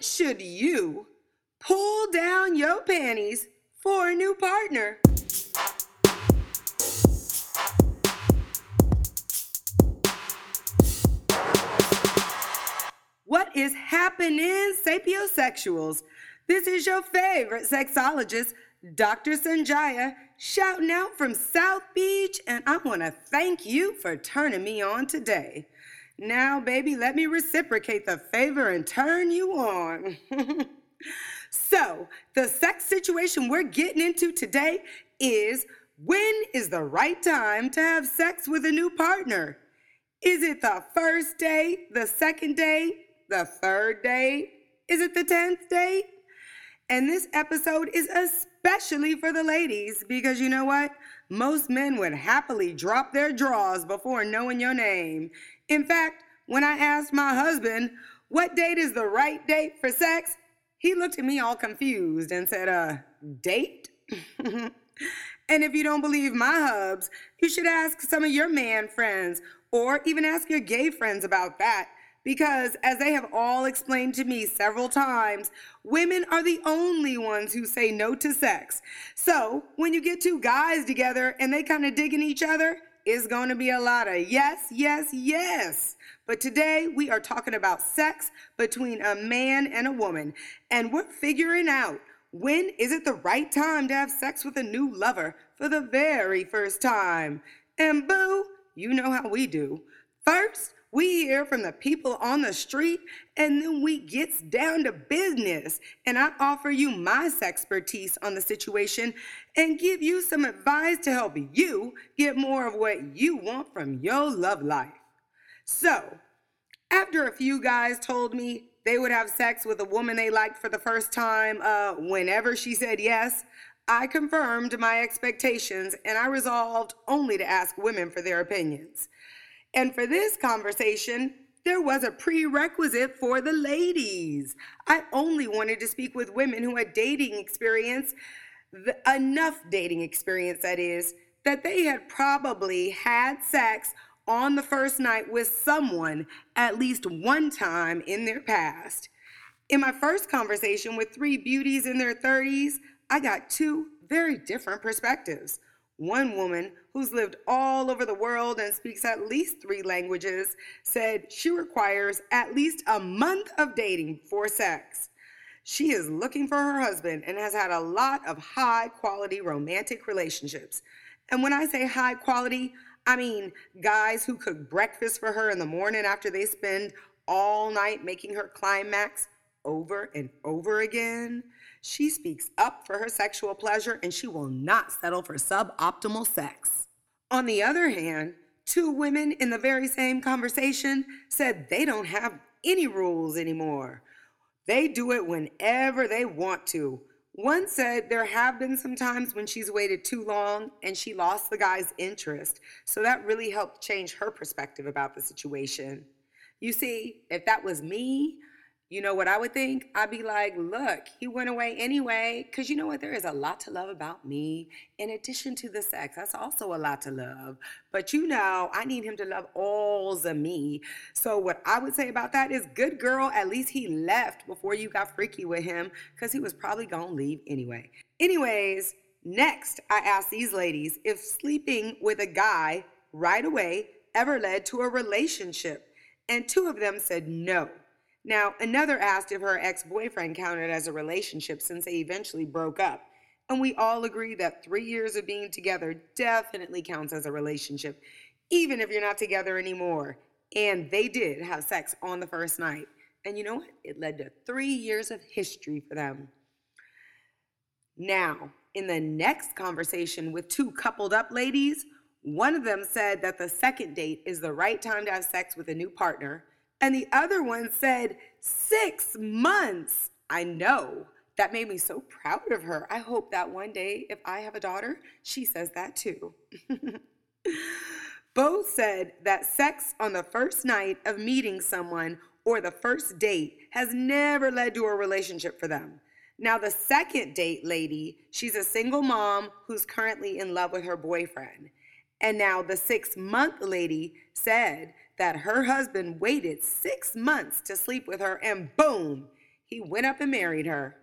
Should you pull down your panties for a new partner? What is happening, sapiosexuals? This is your favorite sexologist, Dr. Sonjia, shouting out from South Beach, and I want to thank you for turning me on today. Now, baby, let me reciprocate the favor and turn you on. so, the sex situation we're getting into today is when is the right time to have sex with a new partner? Is it the first day, the second day, the third day? Is it the 10th day? And this episode is especially for the ladies because you know what? Most men would happily drop their drawers before knowing your name. In fact, when I asked my husband what date is the right date for sex, he looked at me all confused and said, uh, date? and if you don't believe my hubs, you should ask some of your man friends or even ask your gay friends about that. Because, as they have all explained to me several times, women are the only ones who say no to sex. So, when you get two guys together and they kind of digging each other, it's going to be a lot of yes, yes, yes. But today we are talking about sex between a man and a woman, and we're figuring out when is it the right time to have sex with a new lover for the very first time. And boo, you know how we do. First, we hear from the people on the street and then we gets down to business. And I offer you my expertise on the situation and give you some advice to help you get more of what you want from your love life. So, after a few guys told me they would have sex with a woman they liked for the first time uh, whenever she said yes, I confirmed my expectations and I resolved only to ask women for their opinions. And for this conversation, there was a prerequisite for the ladies. I only wanted to speak with women who had dating experience, enough dating experience, that is, that they had probably had sex on the first night with someone at least one time in their past. In my first conversation with three beauties in their 30s, I got two very different perspectives. One woman who's lived all over the world and speaks at least three languages said she requires at least a month of dating for sex. She is looking for her husband and has had a lot of high quality romantic relationships. And when I say high quality, I mean guys who cook breakfast for her in the morning after they spend all night making her climax over and over again. She speaks up for her sexual pleasure and she will not settle for suboptimal sex. On the other hand, two women in the very same conversation said they don't have any rules anymore. They do it whenever they want to. One said there have been some times when she's waited too long and she lost the guy's interest. So that really helped change her perspective about the situation. You see, if that was me, you know what I would think? I'd be like, look, he went away anyway. Because you know what? There is a lot to love about me. In addition to the sex, that's also a lot to love. But you know, I need him to love all of me. So, what I would say about that is, good girl, at least he left before you got freaky with him. Because he was probably going to leave anyway. Anyways, next, I asked these ladies if sleeping with a guy right away ever led to a relationship. And two of them said no. Now, another asked if her ex boyfriend counted as a relationship since they eventually broke up. And we all agree that three years of being together definitely counts as a relationship, even if you're not together anymore. And they did have sex on the first night. And you know what? It led to three years of history for them. Now, in the next conversation with two coupled up ladies, one of them said that the second date is the right time to have sex with a new partner and the other one said, Six months. I know. That made me so proud of her. I hope that one day, if I have a daughter, she says that too. Both said that sex on the first night of meeting someone or the first date has never led to a relationship for them. Now, the second date lady, she's a single mom who's currently in love with her boyfriend. And now the six month lady said that her husband waited six months to sleep with her, and boom, he went up and married her.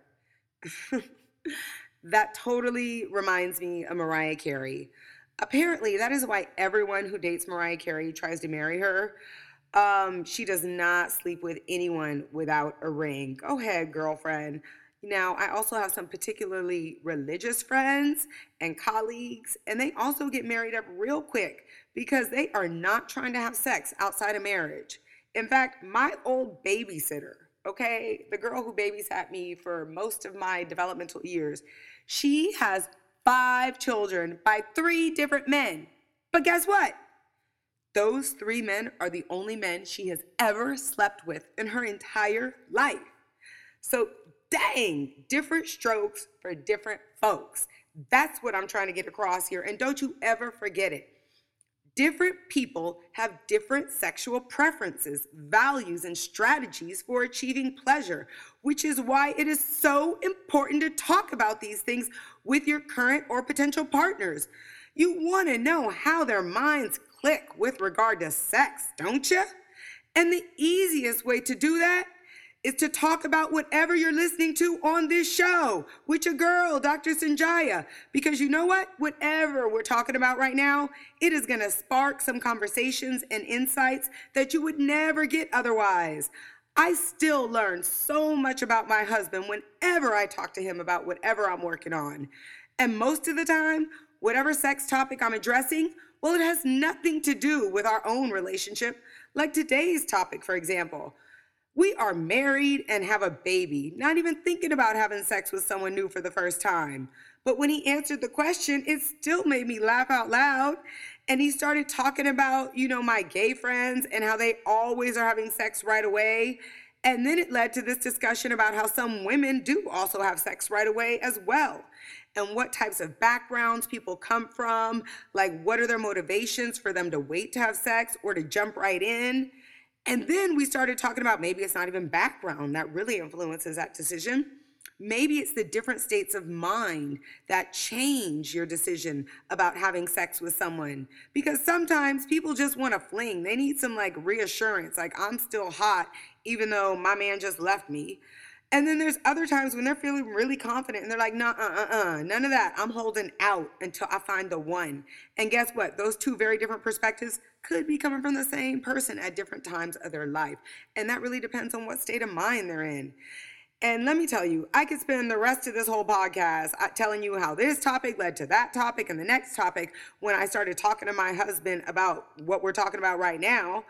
that totally reminds me of Mariah Carey. Apparently, that is why everyone who dates Mariah Carey tries to marry her. Um, she does not sleep with anyone without a ring. Go ahead, girlfriend. Now, I also have some particularly religious friends and colleagues, and they also get married up real quick because they are not trying to have sex outside of marriage. In fact, my old babysitter, okay, the girl who babysat me for most of my developmental years, she has five children by three different men. But guess what? Those three men are the only men she has ever slept with in her entire life. So, dang, different strokes for different folks. That's what I'm trying to get across here. And don't you ever forget it. Different people have different sexual preferences, values, and strategies for achieving pleasure, which is why it is so important to talk about these things with your current or potential partners. You want to know how their minds click with regard to sex, don't you? And the easiest way to do that is to talk about whatever you're listening to on this show with your girl, Dr. Sonjia. Because you know what? Whatever we're talking about right now, it is going to spark some conversations and insights that you would never get otherwise. I still learn so much about my husband whenever I talk to him about whatever I'm working on. And most of the time, whatever sex topic I'm addressing, well, it has nothing to do with our own relationship, like today's topic, for example. We are married and have a baby, not even thinking about having sex with someone new for the first time. But when he answered the question, it still made me laugh out loud. And he started talking about, you know, my gay friends and how they always are having sex right away. And then it led to this discussion about how some women do also have sex right away as well. And what types of backgrounds people come from, like what are their motivations for them to wait to have sex or to jump right in. And then we started talking about maybe it's not even background that really influences that decision. Maybe it's the different states of mind that change your decision about having sex with someone. Because sometimes people just want to fling. They need some like reassurance, like I'm still hot, even though my man just left me. And then there's other times when they're feeling really confident and they're like, nah, uh, uh, uh, none of that. I'm holding out until I find the one. And guess what? Those two very different perspectives could be coming from the same person at different times of their life. And that really depends on what state of mind they're in. And let me tell you, I could spend the rest of this whole podcast uh, telling you how this topic led to that topic and the next topic when I started talking to my husband about what we're talking about right now.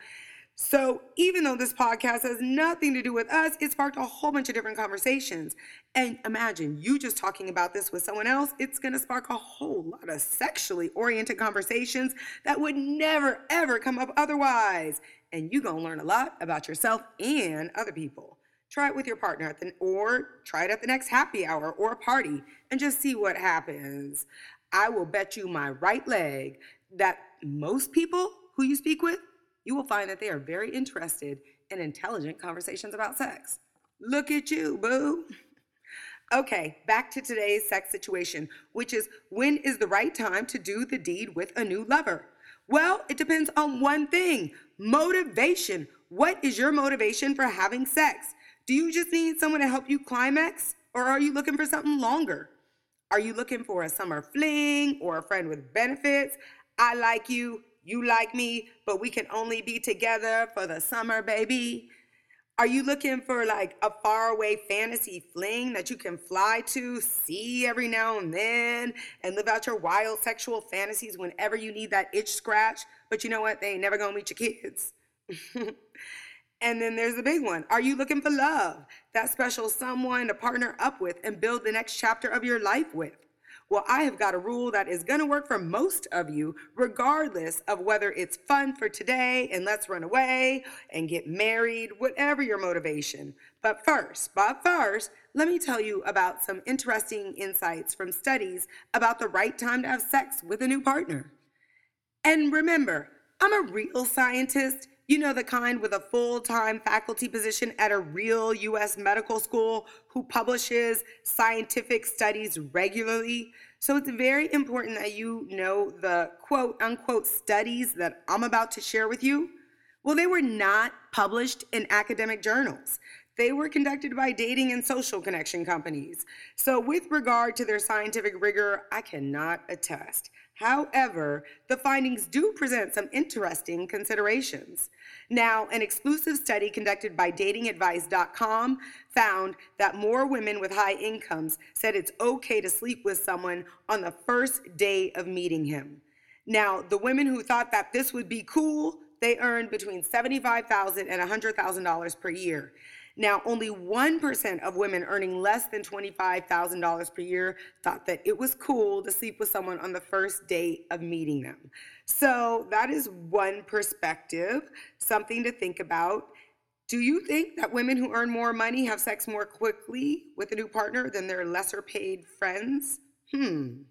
So, even though this podcast has nothing to do with us, it sparked a whole bunch of different conversations. And imagine you just talking about this with someone else, it's going to spark a whole lot of sexually oriented conversations that would never, ever come up otherwise. And you're going to learn a lot about yourself and other people. Try it with your partner at the, or try it at the next happy hour or party and just see what happens. I will bet you my right leg that most people who you speak with you will find that they are very interested in intelligent conversations about sex. Look at you, boo. Okay, back to today's sex situation, which is when is the right time to do the deed with a new lover? Well, it depends on one thing motivation. What is your motivation for having sex? Do you just need someone to help you climax, or are you looking for something longer? Are you looking for a summer fling or a friend with benefits? I like you, you like me, but we can only be together for the summer, baby. Are you looking for like a faraway fantasy fling that you can fly to, see every now and then, and live out your wild sexual fantasies whenever you need that itch scratch? But you know what? They ain't never gonna meet your kids. and then there's the big one. Are you looking for love? That special someone to partner up with and build the next chapter of your life with? Well, I have got a rule that is going to work for most of you, regardless of whether it's fun for today and let's run away and get married, whatever your motivation. But first, but first, let me tell you about some interesting insights from studies about the right time to have sex with a new partner. And remember, I'm a real scientist you know, the kind with a full time faculty position at a real US medical school who publishes scientific studies regularly. So it's very important that you know the quote unquote studies that I'm about to share with you. Well, they were not published in academic journals. They were conducted by dating and social connection companies. So, with regard to their scientific rigor, I cannot attest. However, the findings do present some interesting considerations. Now, an exclusive study conducted by datingadvice.com found that more women with high incomes said it's okay to sleep with someone on the first day of meeting him. Now, the women who thought that this would be cool, they earned between 75,000 and $100,000 per year. Now, only 1% of women earning less than $25,000 per year thought that it was cool to sleep with someone on the first date of meeting them. So, that is one perspective, something to think about. Do you think that women who earn more money have sex more quickly with a new partner than their lesser paid friends? Hmm.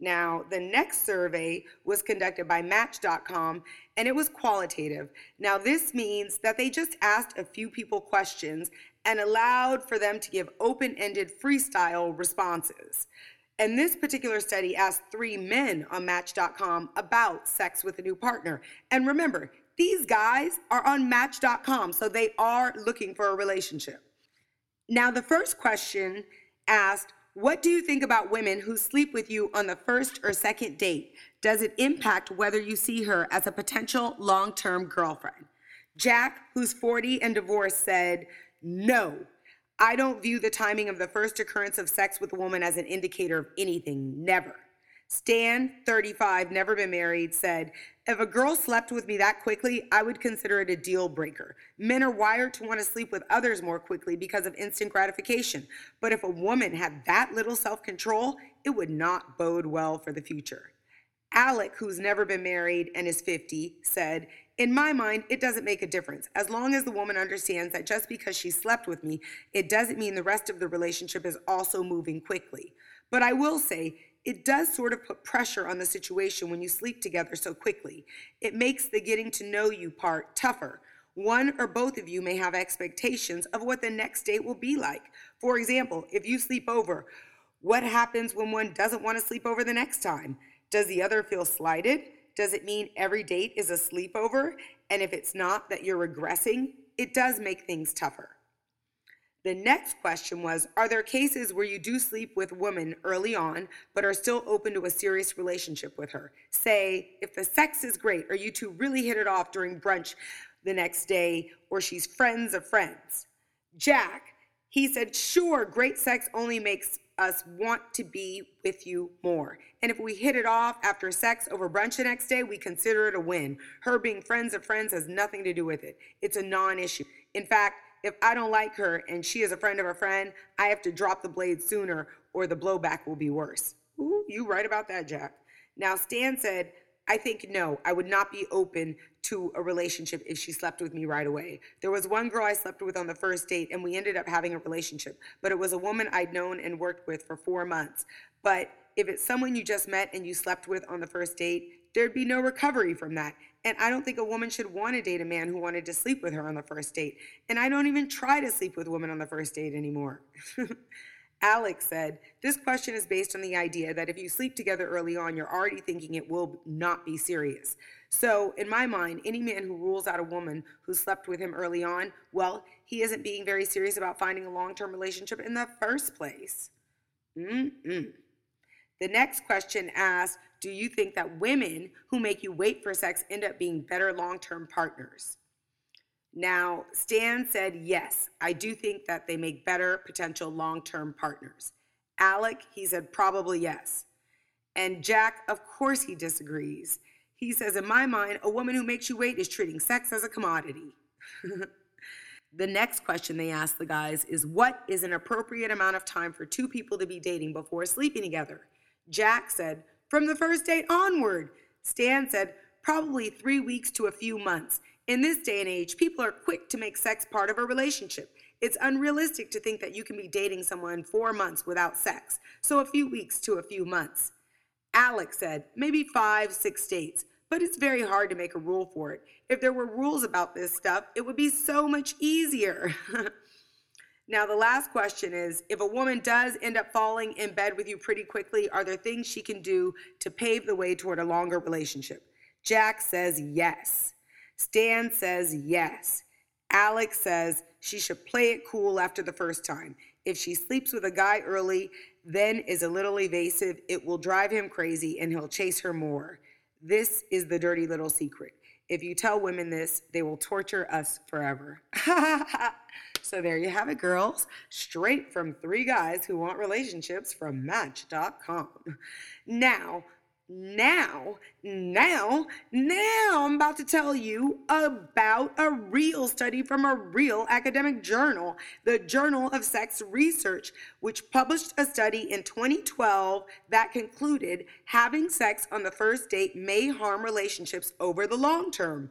Now, the next survey was conducted by Match.com and it was qualitative. Now, this means that they just asked a few people questions and allowed for them to give open ended freestyle responses. And this particular study asked three men on Match.com about sex with a new partner. And remember, these guys are on Match.com, so they are looking for a relationship. Now, the first question asked, what do you think about women who sleep with you on the first or second date? Does it impact whether you see her as a potential long term girlfriend? Jack, who's 40 and divorced, said, No, I don't view the timing of the first occurrence of sex with a woman as an indicator of anything, never. Stan, 35, never been married, said, If a girl slept with me that quickly, I would consider it a deal breaker. Men are wired to want to sleep with others more quickly because of instant gratification. But if a woman had that little self control, it would not bode well for the future. Alec, who's never been married and is 50, said, In my mind, it doesn't make a difference. As long as the woman understands that just because she slept with me, it doesn't mean the rest of the relationship is also moving quickly. But I will say, it does sort of put pressure on the situation when you sleep together so quickly. It makes the getting to know you part tougher. One or both of you may have expectations of what the next date will be like. For example, if you sleep over, what happens when one doesn't want to sleep over the next time? Does the other feel slighted? Does it mean every date is a sleepover? And if it's not, that you're regressing? It does make things tougher. The next question was Are there cases where you do sleep with a woman early on, but are still open to a serious relationship with her? Say, if the sex is great, or you two really hit it off during brunch the next day, or she's friends of friends. Jack, he said, Sure, great sex only makes us want to be with you more. And if we hit it off after sex over brunch the next day, we consider it a win. Her being friends of friends has nothing to do with it. It's a non issue. In fact, if I don't like her and she is a friend of a friend, I have to drop the blade sooner or the blowback will be worse. Ooh, you right about that, Jack. Now, Stan said, I think no, I would not be open to a relationship if she slept with me right away. There was one girl I slept with on the first date and we ended up having a relationship, but it was a woman I'd known and worked with for four months. But if it's someone you just met and you slept with on the first date, there'd be no recovery from that. And I don't think a woman should want to date a man who wanted to sleep with her on the first date. And I don't even try to sleep with women on the first date anymore. Alex said, This question is based on the idea that if you sleep together early on, you're already thinking it will not be serious. So, in my mind, any man who rules out a woman who slept with him early on, well, he isn't being very serious about finding a long term relationship in the first place. Mm-mm. The next question asks Do you think that women who make you wait for sex end up being better long term partners? Now, Stan said, Yes, I do think that they make better potential long term partners. Alec, he said, Probably yes. And Jack, of course, he disagrees. He says, In my mind, a woman who makes you wait is treating sex as a commodity. the next question they ask the guys is What is an appropriate amount of time for two people to be dating before sleeping together? Jack said, From the first date onward. Stan said, Probably three weeks to a few months. In this day and age, people are quick to make sex part of a relationship. It's unrealistic to think that you can be dating someone four months without sex, so a few weeks to a few months. Alex said, maybe five, six dates, but it's very hard to make a rule for it. If there were rules about this stuff, it would be so much easier. Now, the last question is if a woman does end up falling in bed with you pretty quickly, are there things she can do to pave the way toward a longer relationship? Jack says yes. Stan says yes. Alex says she should play it cool after the first time. If she sleeps with a guy early, then is a little evasive, it will drive him crazy and he'll chase her more. This is the dirty little secret. If you tell women this, they will torture us forever. so there you have it, girls. Straight from three guys who want relationships from Match.com. Now, now, now, now I'm about to tell you about a real study from a real academic journal, the Journal of Sex Research, which published a study in 2012 that concluded having sex on the first date may harm relationships over the long term.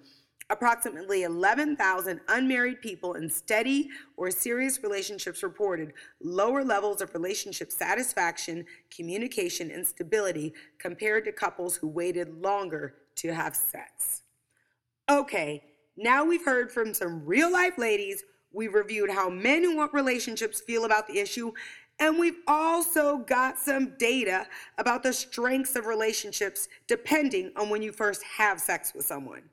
Approximately 11,000 unmarried people in steady or serious relationships reported lower levels of relationship satisfaction, communication, and stability compared to couples who waited longer to have sex. Okay, now we've heard from some real life ladies. We've reviewed how men who want relationships feel about the issue, and we've also got some data about the strengths of relationships depending on when you first have sex with someone.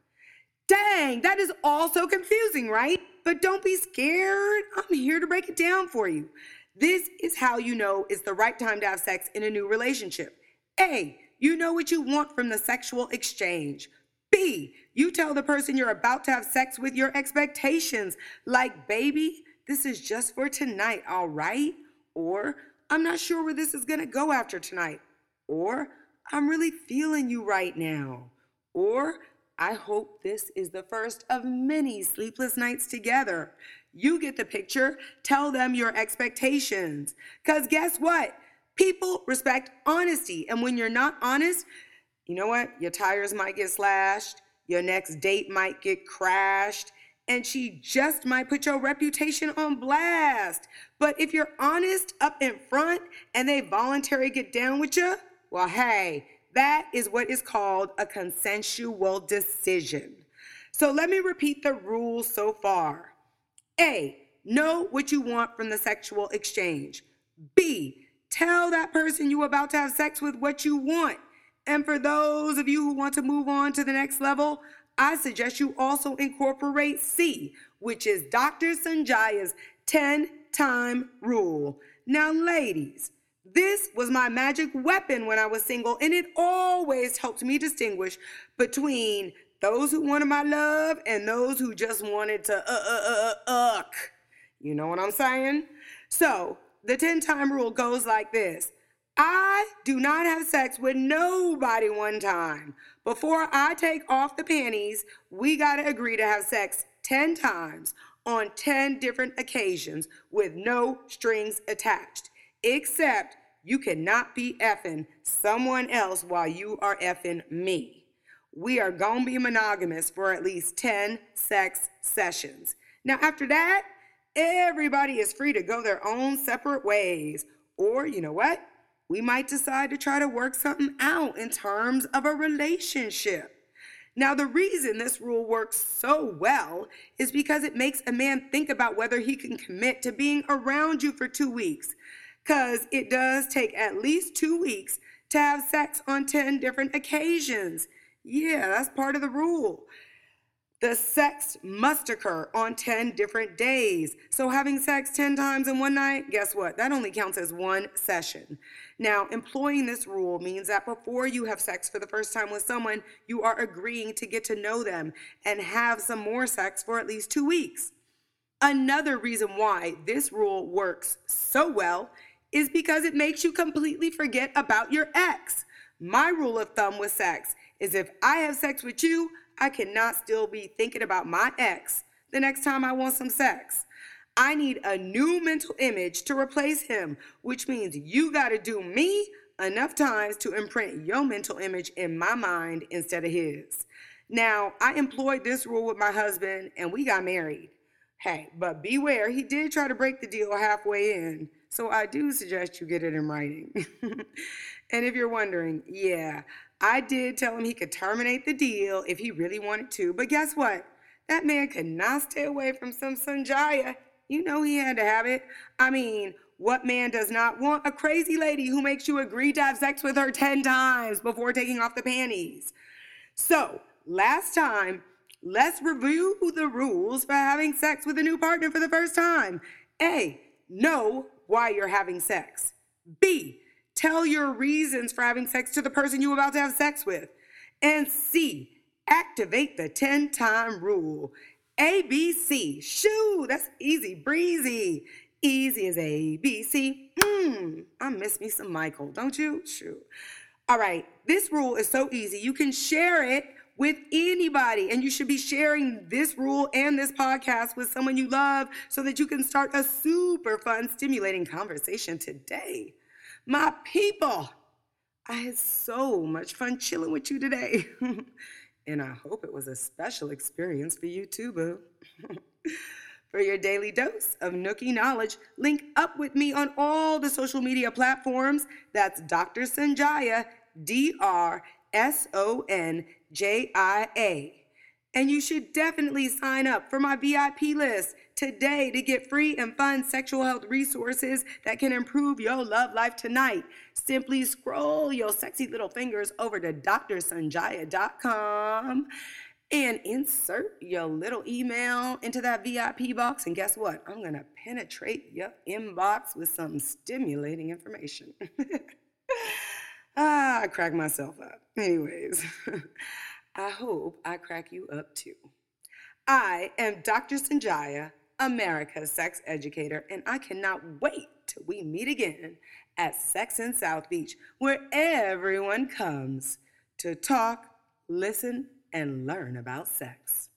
Dang, that is all so confusing, right? But don't be scared. I'm here to break it down for you. This is how you know it's the right time to have sex in a new relationship. A, you know what you want from the sexual exchange. B, you tell the person you're about to have sex with your expectations, like, baby, this is just for tonight, all right? Or, I'm not sure where this is gonna go after tonight. Or, I'm really feeling you right now. Or, I hope this is the first of many sleepless nights together. You get the picture. Tell them your expectations. Because guess what? People respect honesty. And when you're not honest, you know what? Your tires might get slashed, your next date might get crashed, and she just might put your reputation on blast. But if you're honest up in front and they voluntarily get down with you, well, hey, that is what is called a consensual decision. So let me repeat the rules so far. A, know what you want from the sexual exchange. B, tell that person you're about to have sex with what you want. And for those of you who want to move on to the next level, I suggest you also incorporate C, which is Dr. Sonjia's 10 time rule. Now, ladies, this was my magic weapon when I was single, and it always helped me distinguish between those who wanted my love and those who just wanted to uh uh uh uh. You know what I'm saying? So the 10 time rule goes like this I do not have sex with nobody one time. Before I take off the panties, we got to agree to have sex 10 times on 10 different occasions with no strings attached, except you cannot be effing someone else while you are effing me. We are going to be monogamous for at least 10 sex sessions. Now, after that, everybody is free to go their own separate ways. Or, you know what? We might decide to try to work something out in terms of a relationship. Now, the reason this rule works so well is because it makes a man think about whether he can commit to being around you for two weeks, because it does take at least two weeks to have sex on 10 different occasions. Yeah, that's part of the rule. The sex must occur on 10 different days. So, having sex 10 times in one night, guess what? That only counts as one session. Now, employing this rule means that before you have sex for the first time with someone, you are agreeing to get to know them and have some more sex for at least two weeks. Another reason why this rule works so well is because it makes you completely forget about your ex. My rule of thumb with sex is if I have sex with you, I cannot still be thinking about my ex the next time I want some sex. I need a new mental image to replace him, which means you got to do me enough times to imprint your mental image in my mind instead of his. Now, I employed this rule with my husband and we got married. Hey, but beware, he did try to break the deal halfway in. So I do suggest you get it in writing. and if you're wondering, yeah, I did tell him he could terminate the deal if he really wanted to. But guess what? That man could not stay away from some Sonjia. You know he had to have it. I mean, what man does not want a crazy lady who makes you agree to have sex with her 10 times before taking off the panties? So, last time Let's review the rules for having sex with a new partner for the first time. A. Know why you're having sex. B. Tell your reasons for having sex to the person you're about to have sex with. And C. Activate the 10 time rule. ABC. Shoo, that's easy breezy. Easy as ABC. Mmm, I miss me some Michael, don't you? Shoo. All right, this rule is so easy. You can share it with anybody, and you should be sharing this rule and this podcast with someone you love so that you can start a super fun, stimulating conversation today. My people, I had so much fun chilling with you today. and I hope it was a special experience for you too, boo. for your daily dose of Nookie knowledge, link up with me on all the social media platforms. That's Dr. Sonjia, D R S O N J I A. And you should definitely sign up for my VIP list today to get free and fun sexual health resources that can improve your love life tonight. Simply scroll your sexy little fingers over to drsonjia.com and insert your little email into that VIP box. And guess what? I'm going to penetrate your inbox with some stimulating information. ah, I crack myself up. Anyways. I hope I crack you up too. I am Dr. Sonjia, America's sex educator, and I cannot wait till we meet again at Sex in South Beach, where everyone comes to talk, listen, and learn about sex.